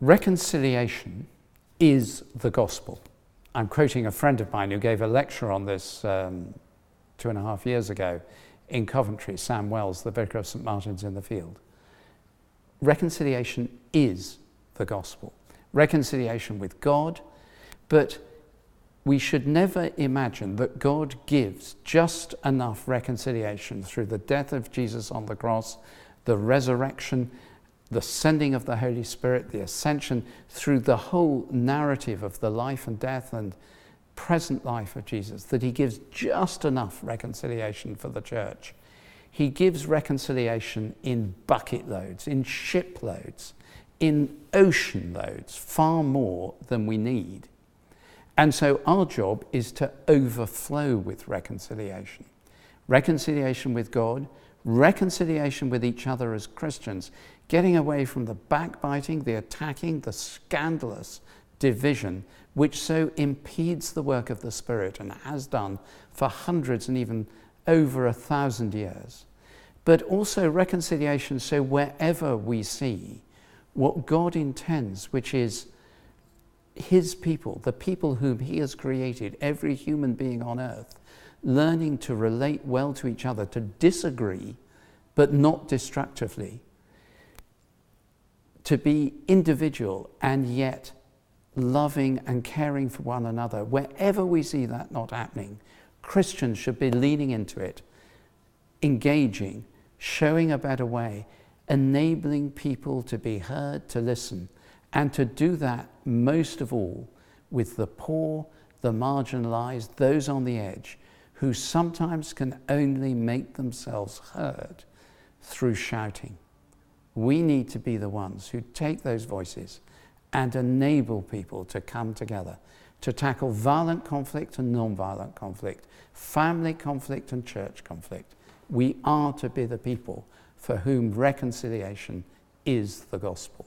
Reconciliation is the gospel. I'm quoting a friend of mine who gave a lecture on this um, two and a half years ago in Coventry, Sam Wells, the vicar of St. Martin's in the Field. Reconciliation is the gospel. Reconciliation with God, but we should never imagine that God gives just enough reconciliation through the death of Jesus on the cross, the resurrection, the sending of the Holy Spirit, the ascension, through the whole narrative of the life and death and present life of Jesus, that he gives just enough reconciliation for the church. He gives reconciliation in bucket loads, in ship loads, in ocean loads, far more than we need. And so our job is to overflow with reconciliation. Reconciliation with God, reconciliation with each other as Christians, getting away from the backbiting, the attacking, the scandalous division which so impedes the work of the Spirit and has done for hundreds and even over a thousand years. But also reconciliation, so wherever we see what God intends, which is His people, the people whom He has created, every human being on earth, learning to relate well to each other, to disagree, but not destructively, to be individual and yet loving and caring for one another. Wherever we see that not happening, Christians should be leaning into it, engaging, showing a better way, enabling people to be heard, to listen, and to do that most of all with the poor, the marginalized, those on the edge, who sometimes can only make themselves heard through shouting. We need to be the ones who take those voices and enable people to come together to tackle violent conflict and non-violent conflict, family conflict and church conflict. We are to be the people for whom reconciliation is the gospel.